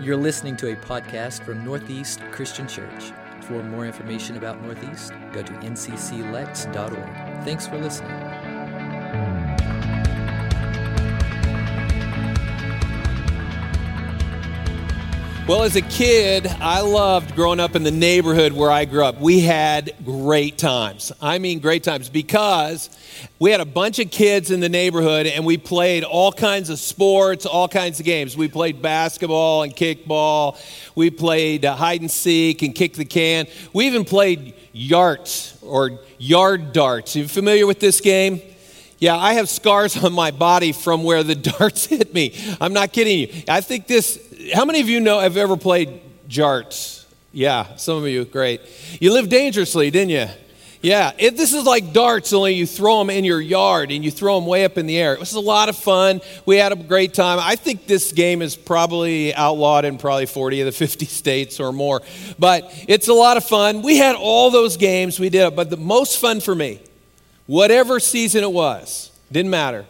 You're listening to a podcast from Northeast Christian Church. For more information about Northeast, go to ncclex.org. Thanks for listening. Well, as a kid, I loved growing up in the neighborhood where I grew up. We had great times. I mean, great times because we had a bunch of kids in the neighborhood and we played all kinds of sports, all kinds of games. We played basketball and kickball. We played uh, hide and seek and kick the can. We even played jarts or yard darts. You familiar with this game? Yeah, I have scars on my body from where the darts hit me. I'm not kidding you. I think this, how many of you know have ever played jarts? Yeah, some of you, great. You lived dangerously, didn't you? Yeah, it, this is like darts, only you throw them in your yard and you throw them way up in the air. It was a lot of fun. We had a great time. I think this game is probably outlawed in probably 40 of the 50 states or more, but it's a lot of fun. We had all those games, we did it, but the most fun for me whatever season it was, didn't matter.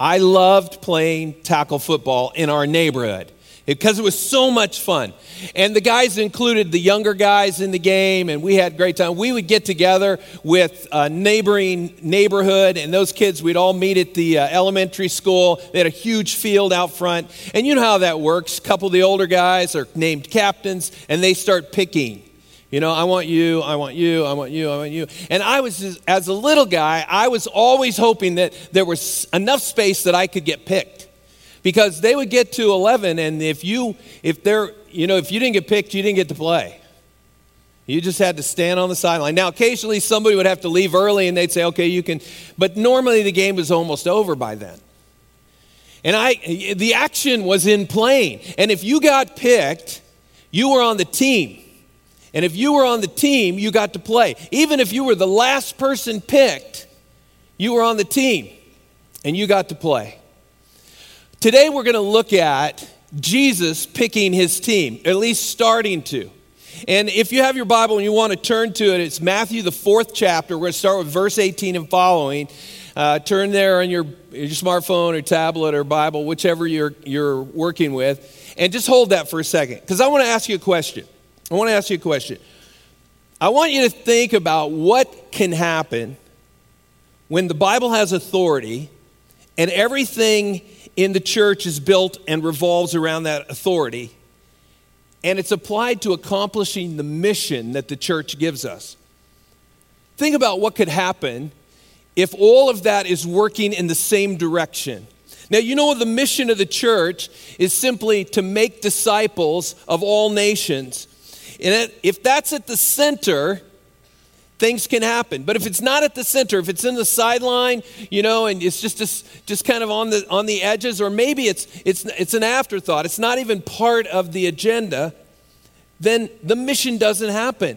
I loved playing tackle football in our neighborhood because it was so much fun. And the guys included the younger guys in the game, and we had great time. We would get together with a neighboring neighborhood, and those kids, we'd all meet at the uh, elementary school. They had a huge field out front. And you know how that works. A couple of the older guys are named captains, and they start picking you know, I want you, I want you, I want you, I want you. And I was, just, as a little guy, I was always hoping that there was enough space that I could get picked. Because they would get to 11, and if you, if they're, you know, if you didn't get picked, you didn't get to play. You just had to stand on the sideline. Now, occasionally somebody would have to leave early and they'd say, okay, you can, but normally the game was almost over by then. And I, the action was in playing. And if you got picked, you were on the team. And if you were on the team, you got to play. Even if you were the last person picked, you were on the team and you got to play. Today we're going to look at Jesus picking his team, at least starting to. And if you have your Bible and you want to turn to it, it's Matthew, the fourth chapter. We're going to start with verse 18 and following. Uh, turn there on your, your smartphone or tablet or Bible, whichever you're, you're working with, and just hold that for a second because I want to ask you a question. I want to ask you a question. I want you to think about what can happen when the Bible has authority and everything in the church is built and revolves around that authority and it's applied to accomplishing the mission that the church gives us. Think about what could happen if all of that is working in the same direction. Now, you know, the mission of the church is simply to make disciples of all nations and if that's at the center, things can happen. But if it's not at the center, if it's in the sideline, you know, and it's just just, just kind of on the on the edges, or maybe it's it's it's an afterthought, it's not even part of the agenda, then the mission doesn't happen.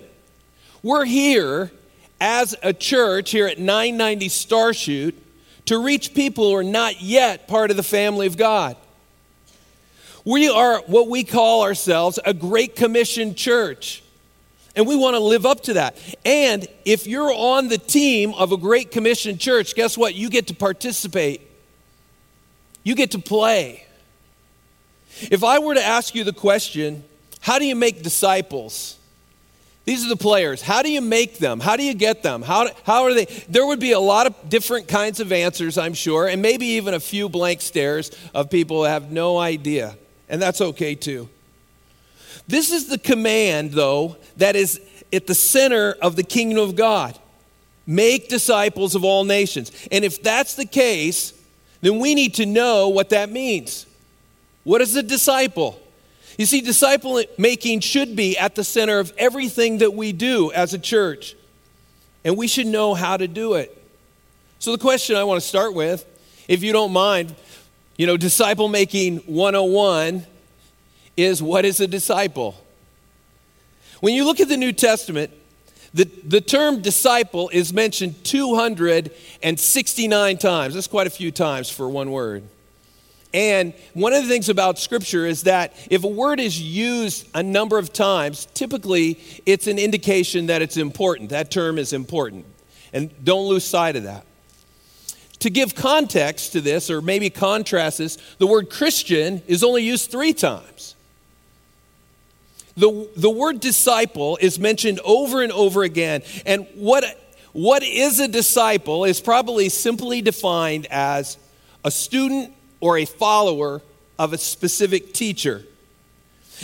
We're here as a church here at 990 Starshoot to reach people who are not yet part of the family of God. We are what we call ourselves a Great Commission church. And we want to live up to that. And if you're on the team of a Great Commission church, guess what? You get to participate, you get to play. If I were to ask you the question, how do you make disciples? These are the players. How do you make them? How do you get them? How, how are they? There would be a lot of different kinds of answers, I'm sure, and maybe even a few blank stares of people who have no idea and that's okay too. This is the command, though, that is at the center of the kingdom of God make disciples of all nations. And if that's the case, then we need to know what that means. What is a disciple? You see, disciple making should be at the center of everything that we do as a church, and we should know how to do it. So, the question I want to start with, if you don't mind, you know, disciple making 101 is what is a disciple? When you look at the New Testament, the, the term disciple is mentioned 269 times. That's quite a few times for one word. And one of the things about Scripture is that if a word is used a number of times, typically it's an indication that it's important. That term is important. And don't lose sight of that. To give context to this, or maybe contrast this, the word Christian is only used three times. The, the word disciple is mentioned over and over again. And what, what is a disciple is probably simply defined as a student or a follower of a specific teacher.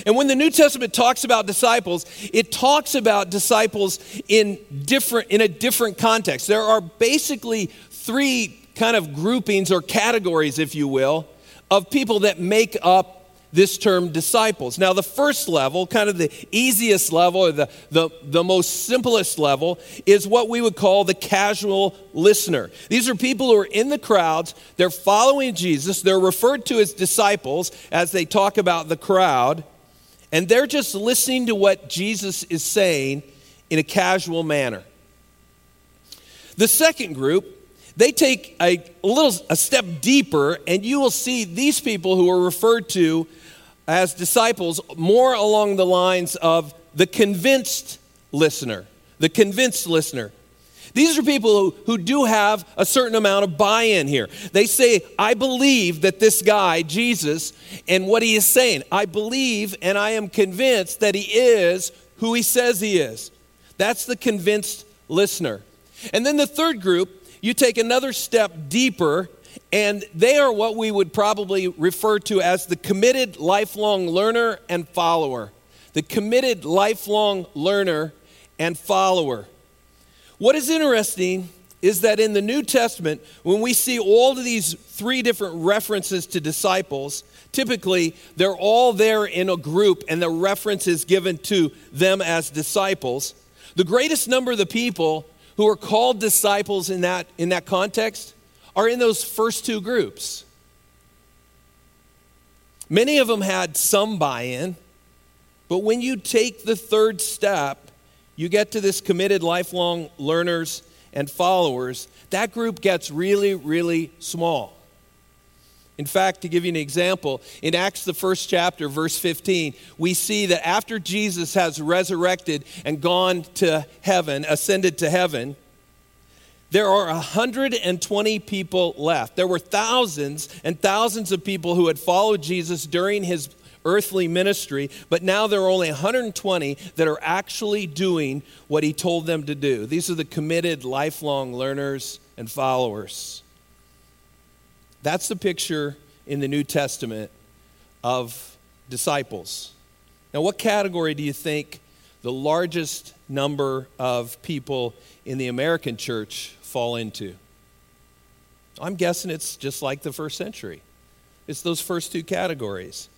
And when the New Testament talks about disciples, it talks about disciples in different in a different context. There are basically three kind of groupings or categories, if you will, of people that make up this term disciples. Now, the first level, kind of the easiest level or the, the, the most simplest level, is what we would call the casual listener. These are people who are in the crowds, they're following Jesus, they're referred to as disciples as they talk about the crowd, and they're just listening to what Jesus is saying in a casual manner. The second group they take a, little a step deeper and you will see these people who are referred to as disciples more along the lines of the convinced listener. The convinced listener. These are people who, who do have a certain amount of buy in here. They say, I believe that this guy, Jesus, and what he is saying, I believe and I am convinced that he is who he says he is. That's the convinced listener. And then the third group, you take another step deeper and they are what we would probably refer to as the committed lifelong learner and follower. The committed lifelong learner and follower. What is interesting is that in the New Testament, when we see all of these three different references to disciples, typically they're all there in a group and the reference is given to them as disciples. The greatest number of the people who are called disciples in that, in that context are in those first two groups. Many of them had some buy in, but when you take the third step, you get to this committed lifelong learners and followers, that group gets really, really small. In fact, to give you an example, in Acts, the first chapter, verse 15, we see that after Jesus has resurrected and gone to heaven, ascended to heaven, there are 120 people left. There were thousands and thousands of people who had followed Jesus during his earthly ministry, but now there are only 120 that are actually doing what he told them to do. These are the committed, lifelong learners and followers. That's the picture in the New Testament of disciples. Now, what category do you think the largest number of people in the American church fall into? I'm guessing it's just like the first century. It's those first two categories.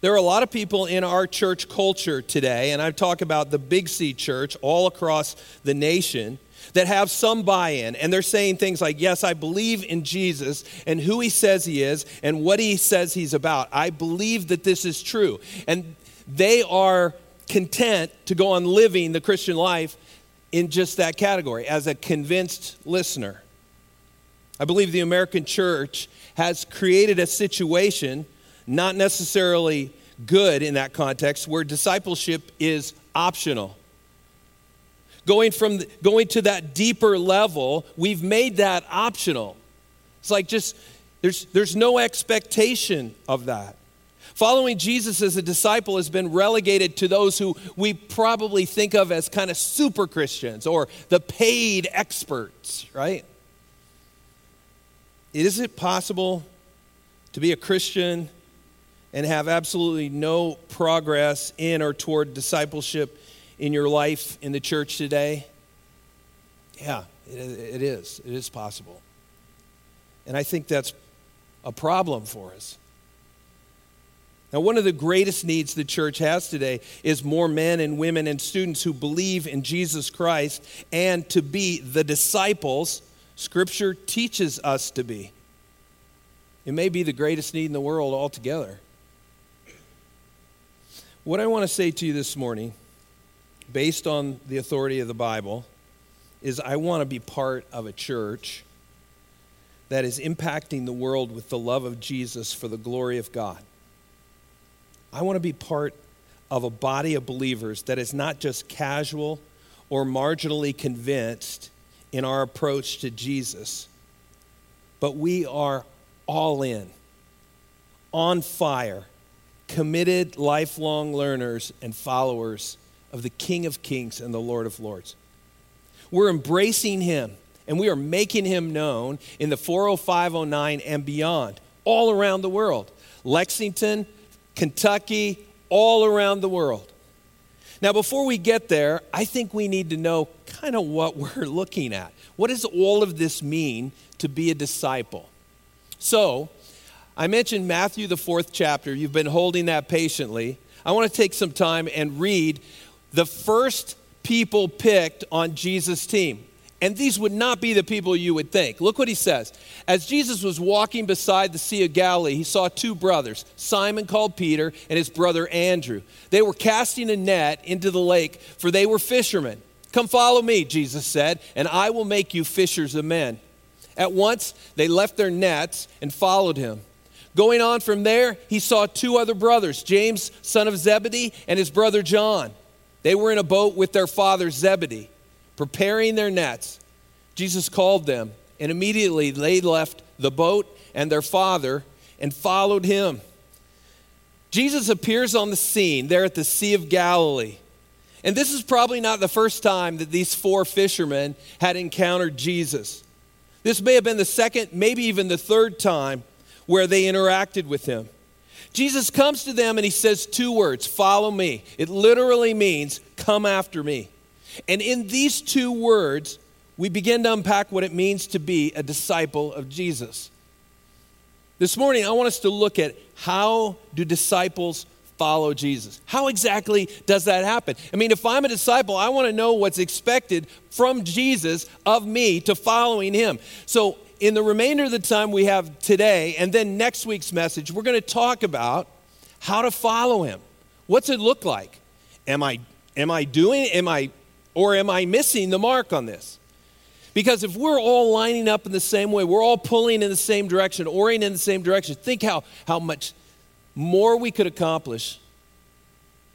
There are a lot of people in our church culture today, and I talk about the Big C church all across the nation, that have some buy in. And they're saying things like, Yes, I believe in Jesus and who he says he is and what he says he's about. I believe that this is true. And they are content to go on living the Christian life in just that category as a convinced listener. I believe the American church has created a situation, not necessarily good in that context, where discipleship is optional. Going from going to that deeper level, we've made that optional. It's like just there's there's no expectation of that. Following Jesus as a disciple has been relegated to those who we probably think of as kind of super Christians or the paid experts, right? Is it possible to be a Christian and have absolutely no progress in or toward discipleship in your life in the church today? Yeah, it is. It is possible. And I think that's a problem for us. Now, one of the greatest needs the church has today is more men and women and students who believe in Jesus Christ and to be the disciples Scripture teaches us to be. It may be the greatest need in the world altogether. What I want to say to you this morning, based on the authority of the Bible, is I want to be part of a church that is impacting the world with the love of Jesus for the glory of God. I want to be part of a body of believers that is not just casual or marginally convinced in our approach to Jesus, but we are all in, on fire, committed, lifelong learners and followers of the King of Kings and the Lord of Lords. We're embracing him and we are making him known in the 40509 and beyond, all around the world. Lexington, Kentucky, all around the world. Now, before we get there, I think we need to know kind of what we're looking at. What does all of this mean to be a disciple? So, I mentioned Matthew, the fourth chapter. You've been holding that patiently. I want to take some time and read the first people picked on Jesus' team. And these would not be the people you would think. Look what he says. As Jesus was walking beside the Sea of Galilee, he saw two brothers, Simon called Peter and his brother Andrew. They were casting a net into the lake, for they were fishermen. Come follow me, Jesus said, and I will make you fishers of men. At once they left their nets and followed him. Going on from there, he saw two other brothers, James, son of Zebedee, and his brother John. They were in a boat with their father Zebedee preparing their nets, Jesus called them, and immediately they left the boat and their father and followed him. Jesus appears on the scene there at the Sea of Galilee. And this is probably not the first time that these four fishermen had encountered Jesus. This may have been the second, maybe even the third time where they interacted with him. Jesus comes to them and he says two words follow me. It literally means come after me. And in these two words, we begin to unpack what it means to be a disciple of Jesus. This morning, I want us to look at how do disciples follow Jesus? How exactly does that happen? I mean, if I'm a disciple, I want to know what's expected from Jesus of me to following him. So, in the remainder of the time we have today, and then next week's message, we're going to talk about how to follow him. What's it look like? Am I am I doing am I or am I missing the mark on this? Because if we're all lining up in the same way, we're all pulling in the same direction, orienting in the same direction, think how, how much more we could accomplish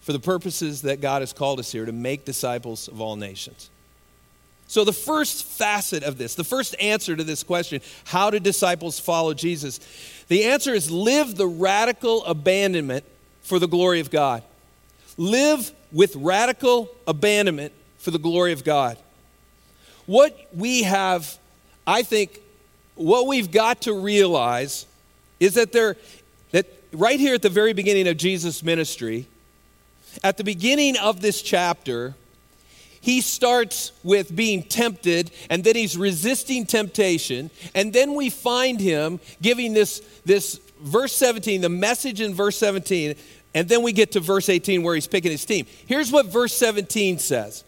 for the purposes that God has called us here to make disciples of all nations. So, the first facet of this, the first answer to this question, how do disciples follow Jesus? The answer is live the radical abandonment for the glory of God. Live with radical abandonment for the glory of God. What we have, I think, what we've got to realize is that there, that right here at the very beginning of Jesus' ministry, at the beginning of this chapter, he starts with being tempted and then he's resisting temptation and then we find him giving this this verse 17 the message in verse 17 and then we get to verse 18 where he's picking his team here's what verse 17 says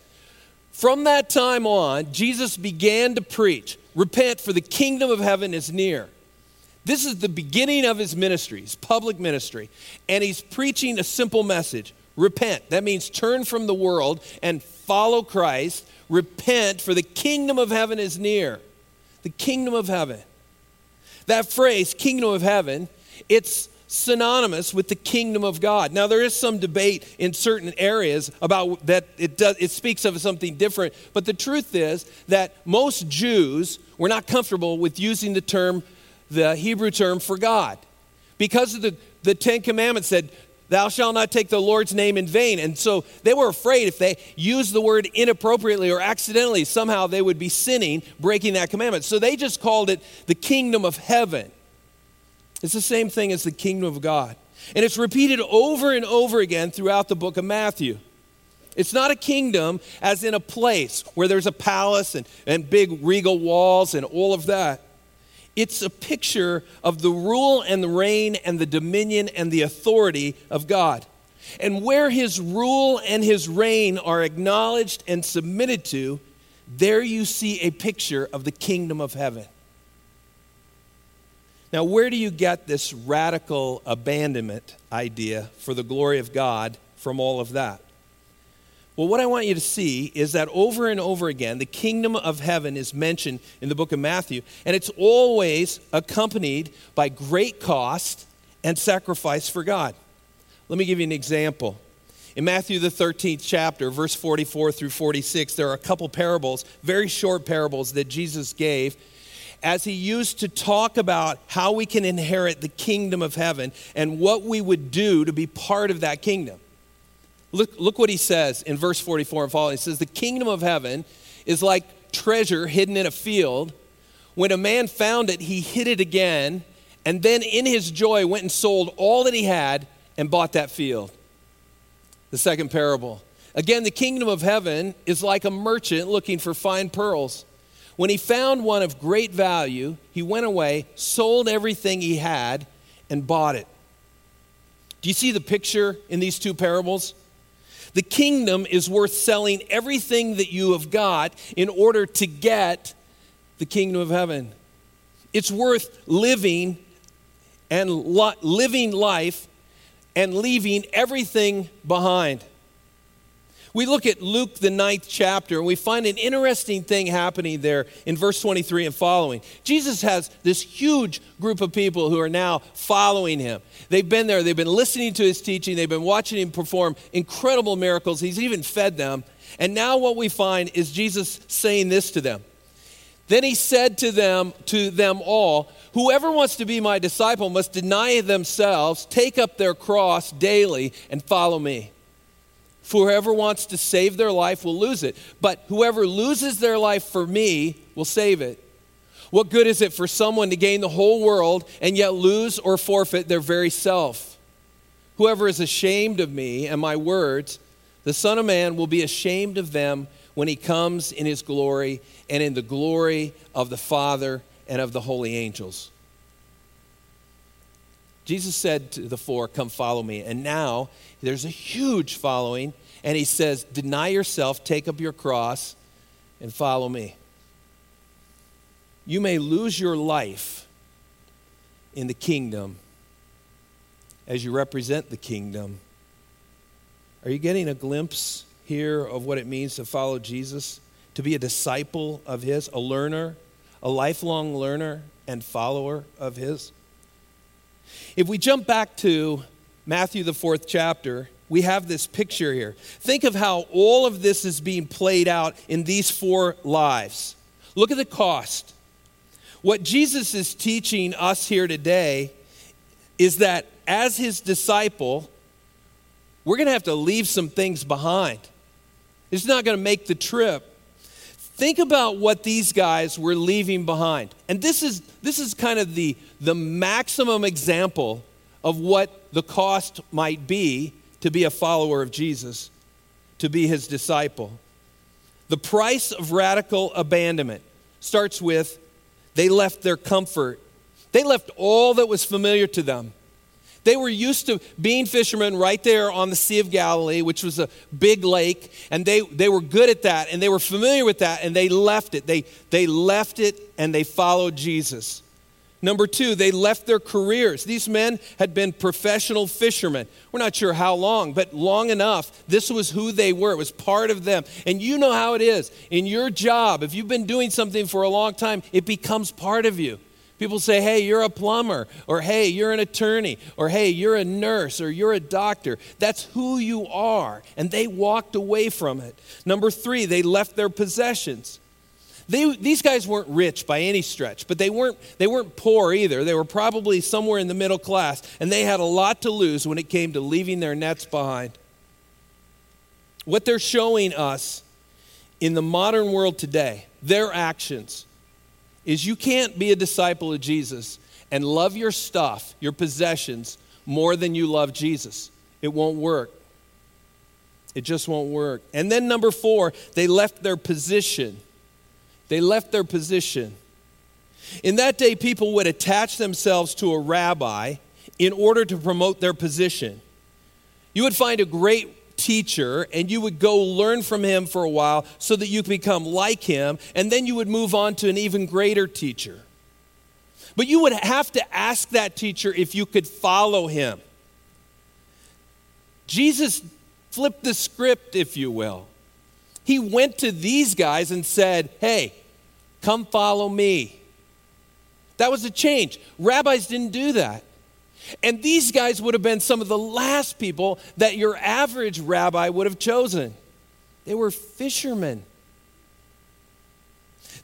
from that time on, Jesus began to preach Repent, for the kingdom of heaven is near. This is the beginning of his ministry, his public ministry. And he's preaching a simple message repent. That means turn from the world and follow Christ. Repent, for the kingdom of heaven is near. The kingdom of heaven. That phrase, kingdom of heaven, it's synonymous with the kingdom of God. Now, there is some debate in certain areas about that it, does, it speaks of something different, but the truth is that most Jews were not comfortable with using the term, the Hebrew term for God. Because of the, the Ten Commandments said, Thou shalt not take the Lord's name in vain. And so they were afraid if they used the word inappropriately or accidentally, somehow they would be sinning, breaking that commandment. So they just called it the kingdom of heaven. It's the same thing as the kingdom of God. And it's repeated over and over again throughout the book of Matthew. It's not a kingdom as in a place where there's a palace and, and big regal walls and all of that. It's a picture of the rule and the reign and the dominion and the authority of God. And where his rule and his reign are acknowledged and submitted to, there you see a picture of the kingdom of heaven. Now, where do you get this radical abandonment idea for the glory of God from all of that? Well, what I want you to see is that over and over again, the kingdom of heaven is mentioned in the book of Matthew, and it's always accompanied by great cost and sacrifice for God. Let me give you an example. In Matthew, the 13th chapter, verse 44 through 46, there are a couple parables, very short parables that Jesus gave as he used to talk about how we can inherit the kingdom of heaven and what we would do to be part of that kingdom. Look, look what he says in verse 44 and following. He says, The kingdom of heaven is like treasure hidden in a field. When a man found it, he hid it again, and then in his joy went and sold all that he had and bought that field. The second parable. Again, the kingdom of heaven is like a merchant looking for fine pearls. When he found one of great value, he went away, sold everything he had, and bought it. Do you see the picture in these two parables? The kingdom is worth selling everything that you have got in order to get the kingdom of heaven. It's worth living and li- living life and leaving everything behind. We look at Luke, the ninth chapter, and we find an interesting thing happening there in verse 23 and following. Jesus has this huge group of people who are now following him. They've been there, they've been listening to his teaching, they've been watching him perform incredible miracles. He's even fed them. And now what we find is Jesus saying this to them. Then he said to them, to them all, Whoever wants to be my disciple must deny themselves, take up their cross daily, and follow me. Whoever wants to save their life will lose it, but whoever loses their life for me will save it. What good is it for someone to gain the whole world and yet lose or forfeit their very self? Whoever is ashamed of me and my words, the Son of Man will be ashamed of them when he comes in his glory and in the glory of the Father and of the holy angels. Jesus said to the four, Come follow me. And now there's a huge following, and he says, Deny yourself, take up your cross, and follow me. You may lose your life in the kingdom as you represent the kingdom. Are you getting a glimpse here of what it means to follow Jesus? To be a disciple of His, a learner, a lifelong learner and follower of His? If we jump back to Matthew, the fourth chapter, we have this picture here. Think of how all of this is being played out in these four lives. Look at the cost. What Jesus is teaching us here today is that as his disciple, we're going to have to leave some things behind. It's not going to make the trip. Think about what these guys were leaving behind. And this is, this is kind of the, the maximum example of what the cost might be to be a follower of Jesus, to be his disciple. The price of radical abandonment starts with they left their comfort, they left all that was familiar to them. They were used to being fishermen right there on the Sea of Galilee, which was a big lake, and they, they were good at that, and they were familiar with that, and they left it. They, they left it and they followed Jesus. Number two, they left their careers. These men had been professional fishermen. We're not sure how long, but long enough. This was who they were, it was part of them. And you know how it is. In your job, if you've been doing something for a long time, it becomes part of you. People say, hey, you're a plumber, or hey, you're an attorney, or hey, you're a nurse, or you're a doctor. That's who you are. And they walked away from it. Number three, they left their possessions. They, these guys weren't rich by any stretch, but they weren't, they weren't poor either. They were probably somewhere in the middle class, and they had a lot to lose when it came to leaving their nets behind. What they're showing us in the modern world today, their actions, is you can't be a disciple of Jesus and love your stuff, your possessions, more than you love Jesus. It won't work. It just won't work. And then, number four, they left their position. They left their position. In that day, people would attach themselves to a rabbi in order to promote their position. You would find a great teacher and you would go learn from him for a while so that you could become like him, and then you would move on to an even greater teacher. But you would have to ask that teacher if you could follow him. Jesus flipped the script, if you will. He went to these guys and said, Hey, come follow me. That was a change. Rabbis didn't do that. And these guys would have been some of the last people that your average rabbi would have chosen. They were fishermen.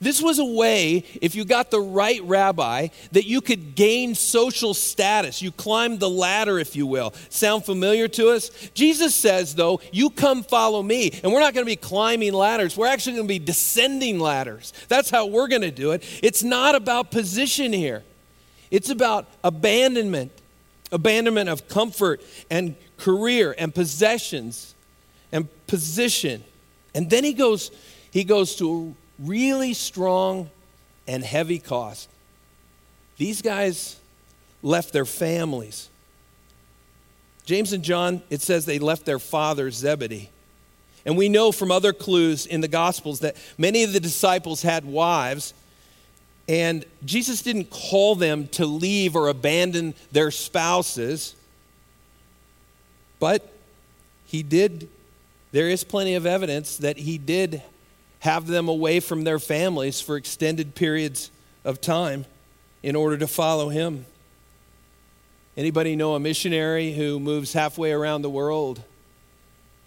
This was a way, if you got the right rabbi, that you could gain social status. You climbed the ladder, if you will. Sound familiar to us? Jesus says, though, you come follow me. And we're not going to be climbing ladders, we're actually going to be descending ladders. That's how we're going to do it. It's not about position here, it's about abandonment abandonment of comfort and career and possessions and position. And then he goes, he goes to a really strong and heavy cost. These guys left their families. James and John, it says they left their father Zebedee. And we know from other clues in the Gospels that many of the disciples had wives and Jesus didn't call them to leave or abandon their spouses, but he did, there is plenty of evidence that he did have them away from their families for extended periods of time in order to follow him. Anybody know a missionary who moves halfway around the world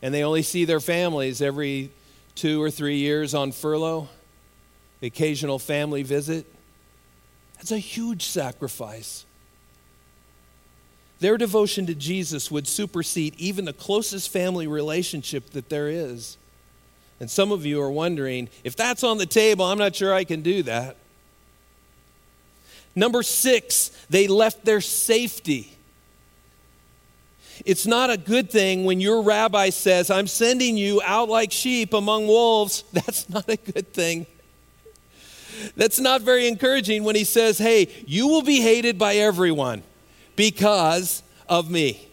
and they only see their families every two or three years on furlough? The occasional family visit. That's a huge sacrifice. Their devotion to Jesus would supersede even the closest family relationship that there is. And some of you are wondering if that's on the table, I'm not sure I can do that. Number six, they left their safety. It's not a good thing when your rabbi says, I'm sending you out like sheep among wolves. That's not a good thing. That's not very encouraging when he says, Hey, you will be hated by everyone because of me.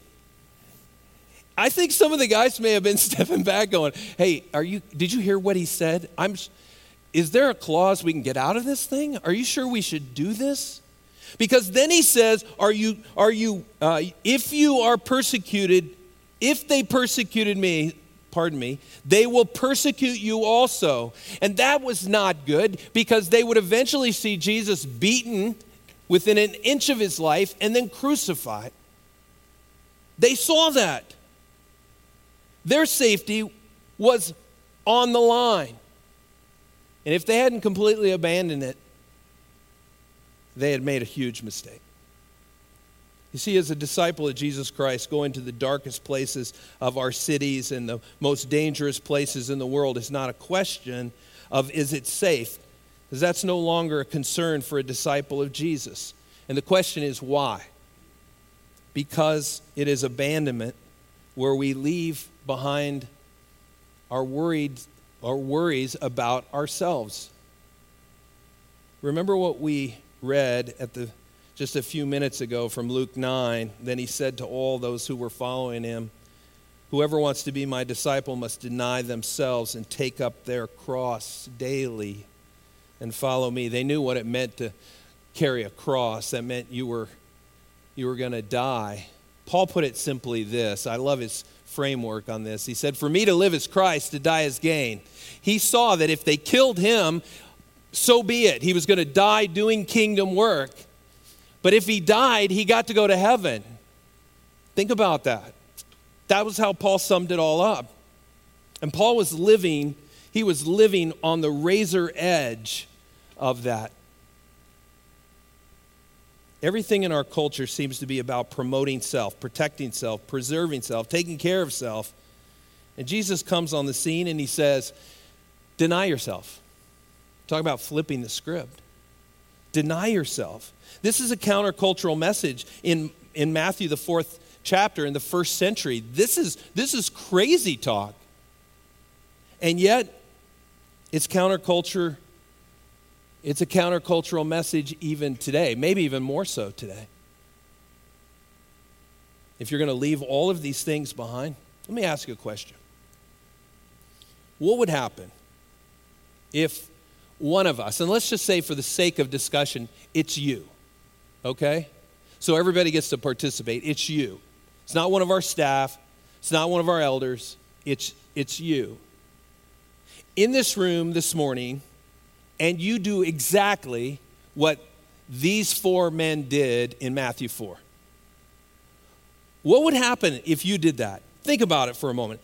I think some of the guys may have been stepping back going, Hey, are you, did you hear what he said? I'm, is there a clause we can get out of this thing? Are you sure we should do this? Because then he says, Are you, are you, uh, if you are persecuted, if they persecuted me, pardon me, they will persecute you also. And that was not good because they would eventually see Jesus beaten within an inch of his life and then crucified. They saw that. Their safety was on the line. And if they hadn't completely abandoned it, they had made a huge mistake. You see, as a disciple of Jesus Christ, going to the darkest places of our cities and the most dangerous places in the world is not a question of is it safe, because that's no longer a concern for a disciple of Jesus. And the question is why? Because it is abandonment where we leave behind our worried our worries about ourselves. Remember what we read at the just a few minutes ago from Luke 9. Then he said to all those who were following him, Whoever wants to be my disciple must deny themselves and take up their cross daily and follow me. They knew what it meant to carry a cross. That meant you were, you were going to die. Paul put it simply this I love his framework on this. He said, For me to live is Christ, to die is gain. He saw that if they killed him, so be it. He was going to die doing kingdom work. But if he died, he got to go to heaven. Think about that. That was how Paul summed it all up. And Paul was living, he was living on the razor edge of that. Everything in our culture seems to be about promoting self, protecting self, preserving self, taking care of self. And Jesus comes on the scene and he says, Deny yourself. Talk about flipping the script. Deny yourself. This is a countercultural message in, in Matthew, the fourth chapter, in the first century. This is, this is crazy talk. And yet, it's counterculture. It's a countercultural message even today, maybe even more so today. If you're going to leave all of these things behind, let me ask you a question. What would happen if one of us, and let's just say for the sake of discussion, it's you, okay? So everybody gets to participate. It's you. It's not one of our staff, it's not one of our elders, it's, it's you. In this room this morning, and you do exactly what these four men did in Matthew 4. What would happen if you did that? Think about it for a moment.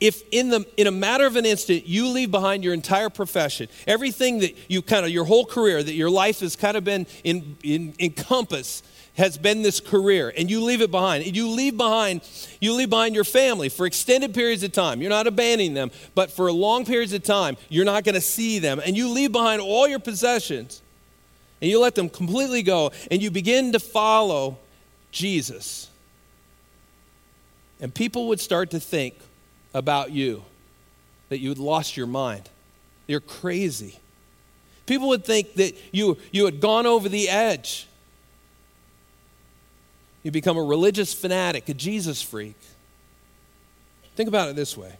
If in the in a matter of an instant you leave behind your entire profession everything that you kind of your whole career that your life has kind of been in, in encompassed has been this career and you leave it behind you leave behind you leave behind your family for extended periods of time. You're not abandoning them but for long periods of time you're not going to see them and you leave behind all your possessions and you let them completely go and you begin to follow jesus. And people would start to think about you that you had lost your mind. You're crazy. People would think that you, you had gone over the edge. You become a religious fanatic, a Jesus freak. Think about it this way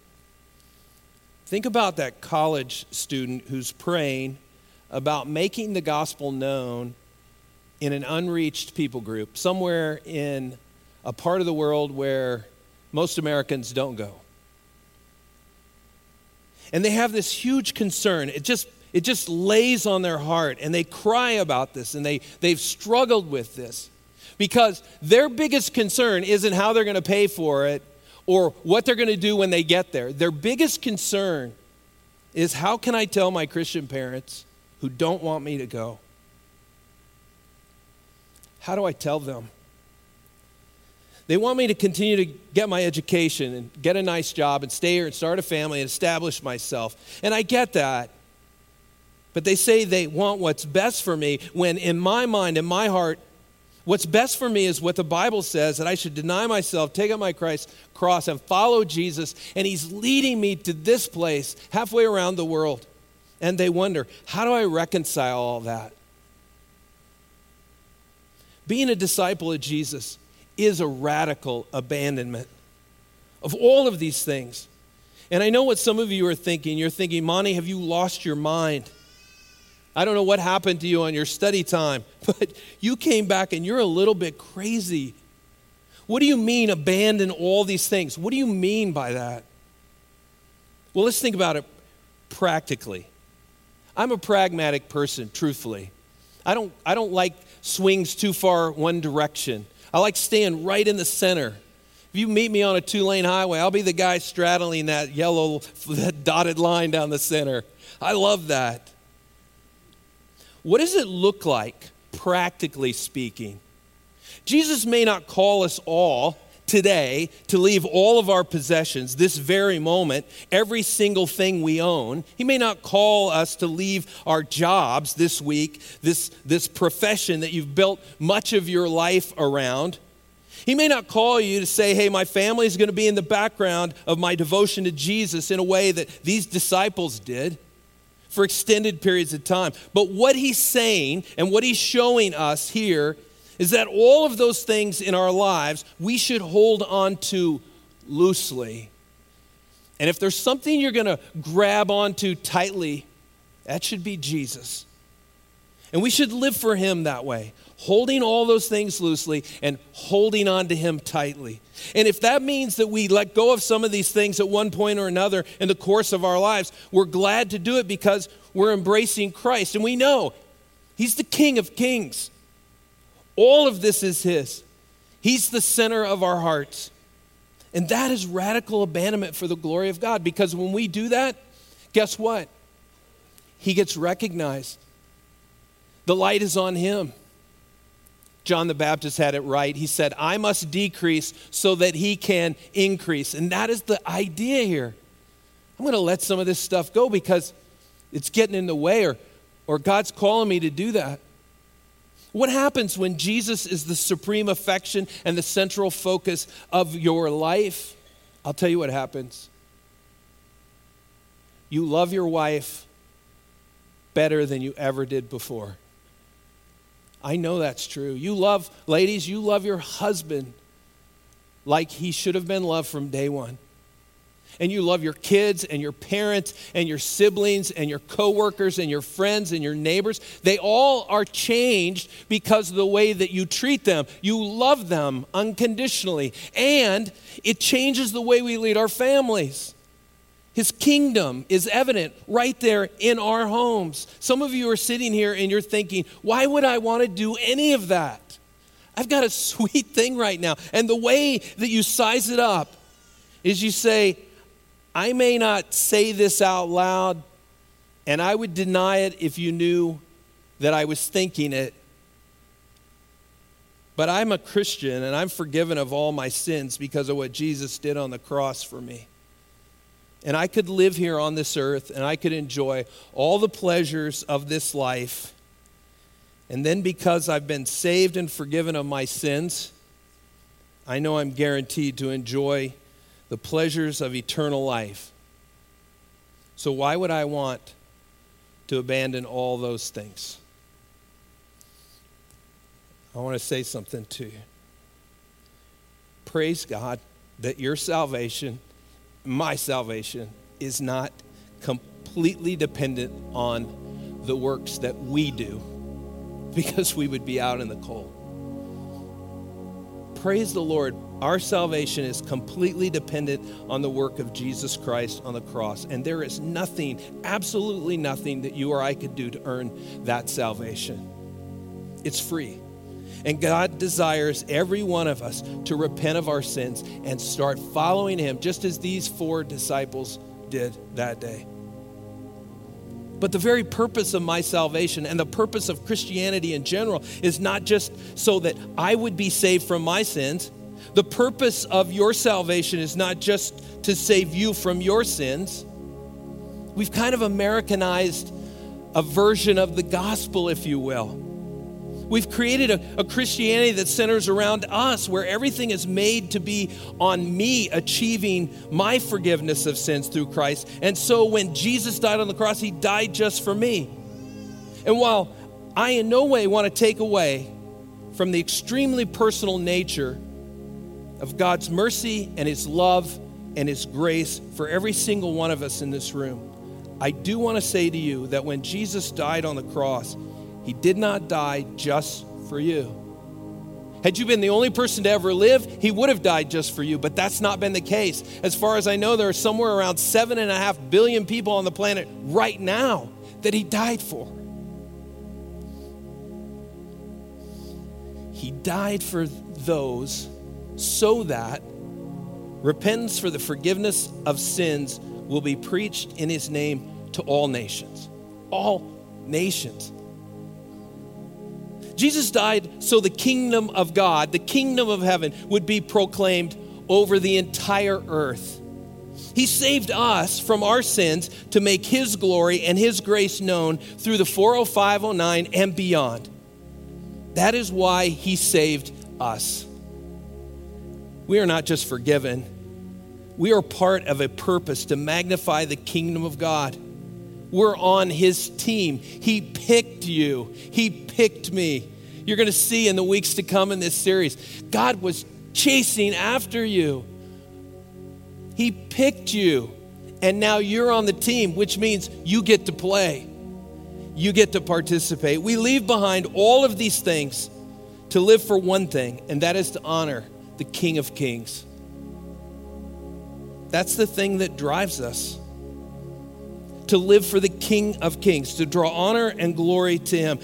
think about that college student who's praying about making the gospel known in an unreached people group, somewhere in a part of the world where most Americans don't go. And they have this huge concern. It just it just lays on their heart and they cry about this and they, they've struggled with this because their biggest concern isn't how they're going to pay for it or what they're going to do when they get there. Their biggest concern is how can I tell my Christian parents who don't want me to go? How do I tell them? They want me to continue to get my education and get a nice job and stay here and start a family and establish myself. And I get that. But they say they want what's best for me when, in my mind, in my heart, what's best for me is what the Bible says that I should deny myself, take up my Christ cross, and follow Jesus. And He's leading me to this place halfway around the world. And they wonder, how do I reconcile all that? Being a disciple of Jesus is a radical abandonment of all of these things. And I know what some of you are thinking. You're thinking, Monty, have you lost your mind? I don't know what happened to you on your study time, but you came back and you're a little bit crazy. What do you mean, abandon all these things? What do you mean by that? Well, let's think about it practically. I'm a pragmatic person, truthfully. I don't, I don't like swings too far one direction. I like staying right in the center. If you meet me on a two lane highway, I'll be the guy straddling that yellow, that dotted line down the center. I love that. What does it look like, practically speaking? Jesus may not call us all today to leave all of our possessions, this very moment, every single thing we own. He may not call us to leave our jobs this week, this, this profession that you've built much of your life around. He may not call you to say, hey, my family is going to be in the background of my devotion to Jesus in a way that these disciples did for extended periods of time. But what he's saying and what he's showing us here is that all of those things in our lives we should hold on to loosely. And if there's something you're going to grab onto tightly, that should be Jesus. And we should live for him that way, holding all those things loosely and holding on to him tightly. And if that means that we let go of some of these things at one point or another in the course of our lives, we're glad to do it because we're embracing Christ. And we know he's the King of Kings. All of this is His. He's the center of our hearts. And that is radical abandonment for the glory of God because when we do that, guess what? He gets recognized. The light is on Him. John the Baptist had it right. He said, I must decrease so that He can increase. And that is the idea here. I'm going to let some of this stuff go because it's getting in the way or, or God's calling me to do that. What happens when Jesus is the supreme affection and the central focus of your life? I'll tell you what happens. You love your wife better than you ever did before. I know that's true. You love, ladies, you love your husband like he should have been loved from day one and you love your kids and your parents and your siblings and your coworkers and your friends and your neighbors, they all are changed because of the way that you treat them. You love them unconditionally, and it changes the way we lead our families. His kingdom is evident right there in our homes. Some of you are sitting here and you're thinking, why would I want to do any of that? I've got a sweet thing right now. And the way that you size it up is you say, I may not say this out loud, and I would deny it if you knew that I was thinking it. But I'm a Christian and I'm forgiven of all my sins because of what Jesus did on the cross for me. And I could live here on this earth and I could enjoy all the pleasures of this life. And then because I've been saved and forgiven of my sins, I know I'm guaranteed to enjoy the pleasures of eternal life. So, why would I want to abandon all those things? I want to say something to you. Praise God that your salvation, my salvation, is not completely dependent on the works that we do because we would be out in the cold. Praise the Lord. Our salvation is completely dependent on the work of Jesus Christ on the cross. And there is nothing, absolutely nothing, that you or I could do to earn that salvation. It's free. And God desires every one of us to repent of our sins and start following Him, just as these four disciples did that day. But the very purpose of my salvation and the purpose of Christianity in general is not just so that I would be saved from my sins. The purpose of your salvation is not just to save you from your sins. We've kind of Americanized a version of the gospel, if you will. We've created a, a, Christianity that centers around us, where everything is made to be on me achieving my forgiveness of sins through Christ. And so when Jesus died on the cross, he died just for me. And while I in no way want to take away from the extremely personal nature of God's mercy and his love and his grace for every single one of us in this room, I do want to say to you that when Jesus died on the cross, he did not die just for you. Had you been the only person to ever live, he would have died just for you, but that's not been the case. As far as I know, there are somewhere around seven and a half billion people on the planet right now that he died for. He died for those so that repentance for the forgiveness of sins will be preached in his name to all nations. All nations. Jesus died so the kingdom of God, the kingdom of heaven, would be proclaimed over the entire earth. He saved us from our sins to make His glory and His grace known through the 40509 and beyond. That is why He saved us. We are not just forgiven, we are part of a purpose to magnify the kingdom of God. We're on his team. He picked you, he picked me. You're going to see in the weeks to come in this series, God was chasing after you. He picked you, and now you're on the team, which means you get to play. You get to participate. We leave behind all of these things to live for one thing, and that is to honor the King of Kings. That's the thing that drives us to live for the King of Kings, to draw honor and glory to Him.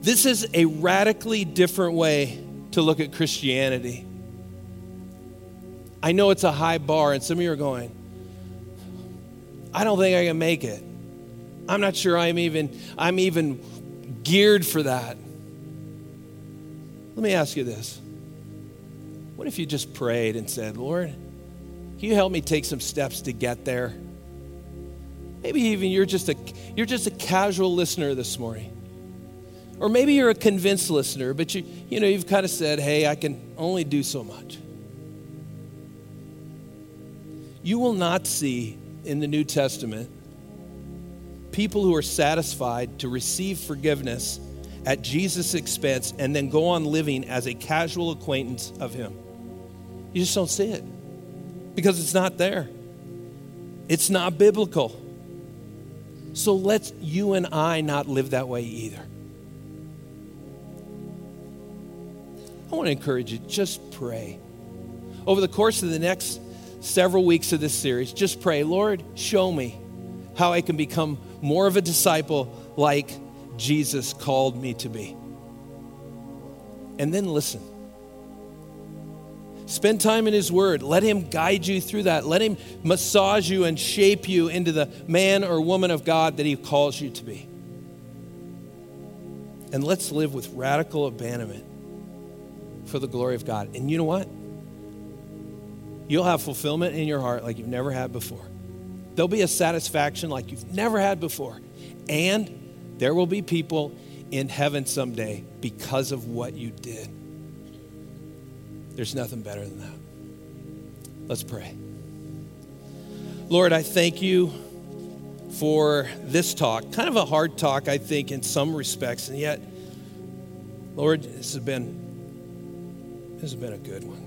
This is a radically different way to look at Christianity. I know it's a high bar, and some of you are going, I don't think I can make it. I'm not sure I'm even, I'm even geared for that. Let me ask you this. What if you just prayed and said, Lord, can you help me take some steps to get there? Maybe even you're just a you're just a casual listener this morning. Or maybe you're a convinced listener, but you you know you've kind of said, "Hey, I can only do so much." You will not see in the New Testament people who are satisfied to receive forgiveness at Jesus' expense and then go on living as a casual acquaintance of him. You just don't see it because it's not there. It's not biblical. So let's you and I not live that way either. I want to encourage you, just pray. Over the course of the next several weeks of this series, just pray, Lord, show me how I can become more of a disciple like Jesus called me to be. And then listen. Spend time in His Word. Let Him guide you through that. Let Him massage you and shape you into the man or woman of God that He calls you to be. And let's live with radical abandonment for the glory of God. And you know what? You'll have fulfillment in your heart like you've never had before. There'll be a satisfaction like you've never had before. And there will be people in heaven someday because of what you did. There's nothing better than that. Let's pray. Lord, I thank you for this talk. Kind of a hard talk, I think, in some respects, and yet, Lord, this has been this has been a good one.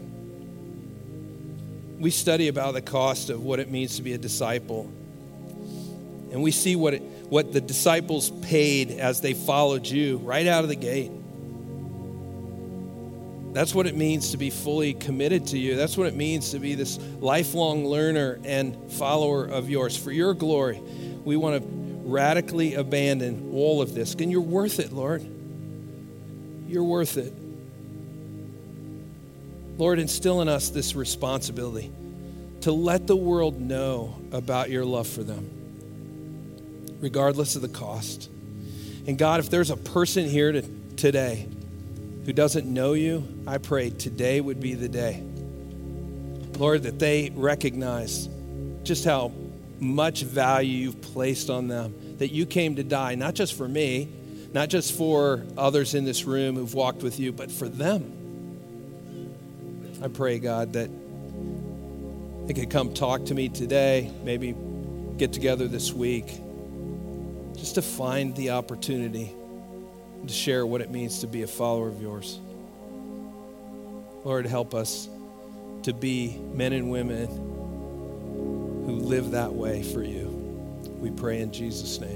We study about the cost of what it means to be a disciple, and we see what it, what the disciples paid as they followed you right out of the gate. That's what it means to be fully committed to you. That's what it means to be this lifelong learner and follower of yours. For your glory, we want to radically abandon all of this. And you're worth it, Lord. You're worth it. Lord, instill in us this responsibility to let the world know about your love for them, regardless of the cost. And God, if there's a person here to, today who doesn't know you, I pray today would be the day. Lord, that they recognize just how much value you've placed on them, that you came to die, not just for me, not just for others in this room who've walked with you, but for them. I pray, God, that they could come talk to me today, maybe get together this week, just to find the opportunity to share what it means to be a follower of yours. Lord, help us to be men and women who live that way for you. We pray in Jesus' name.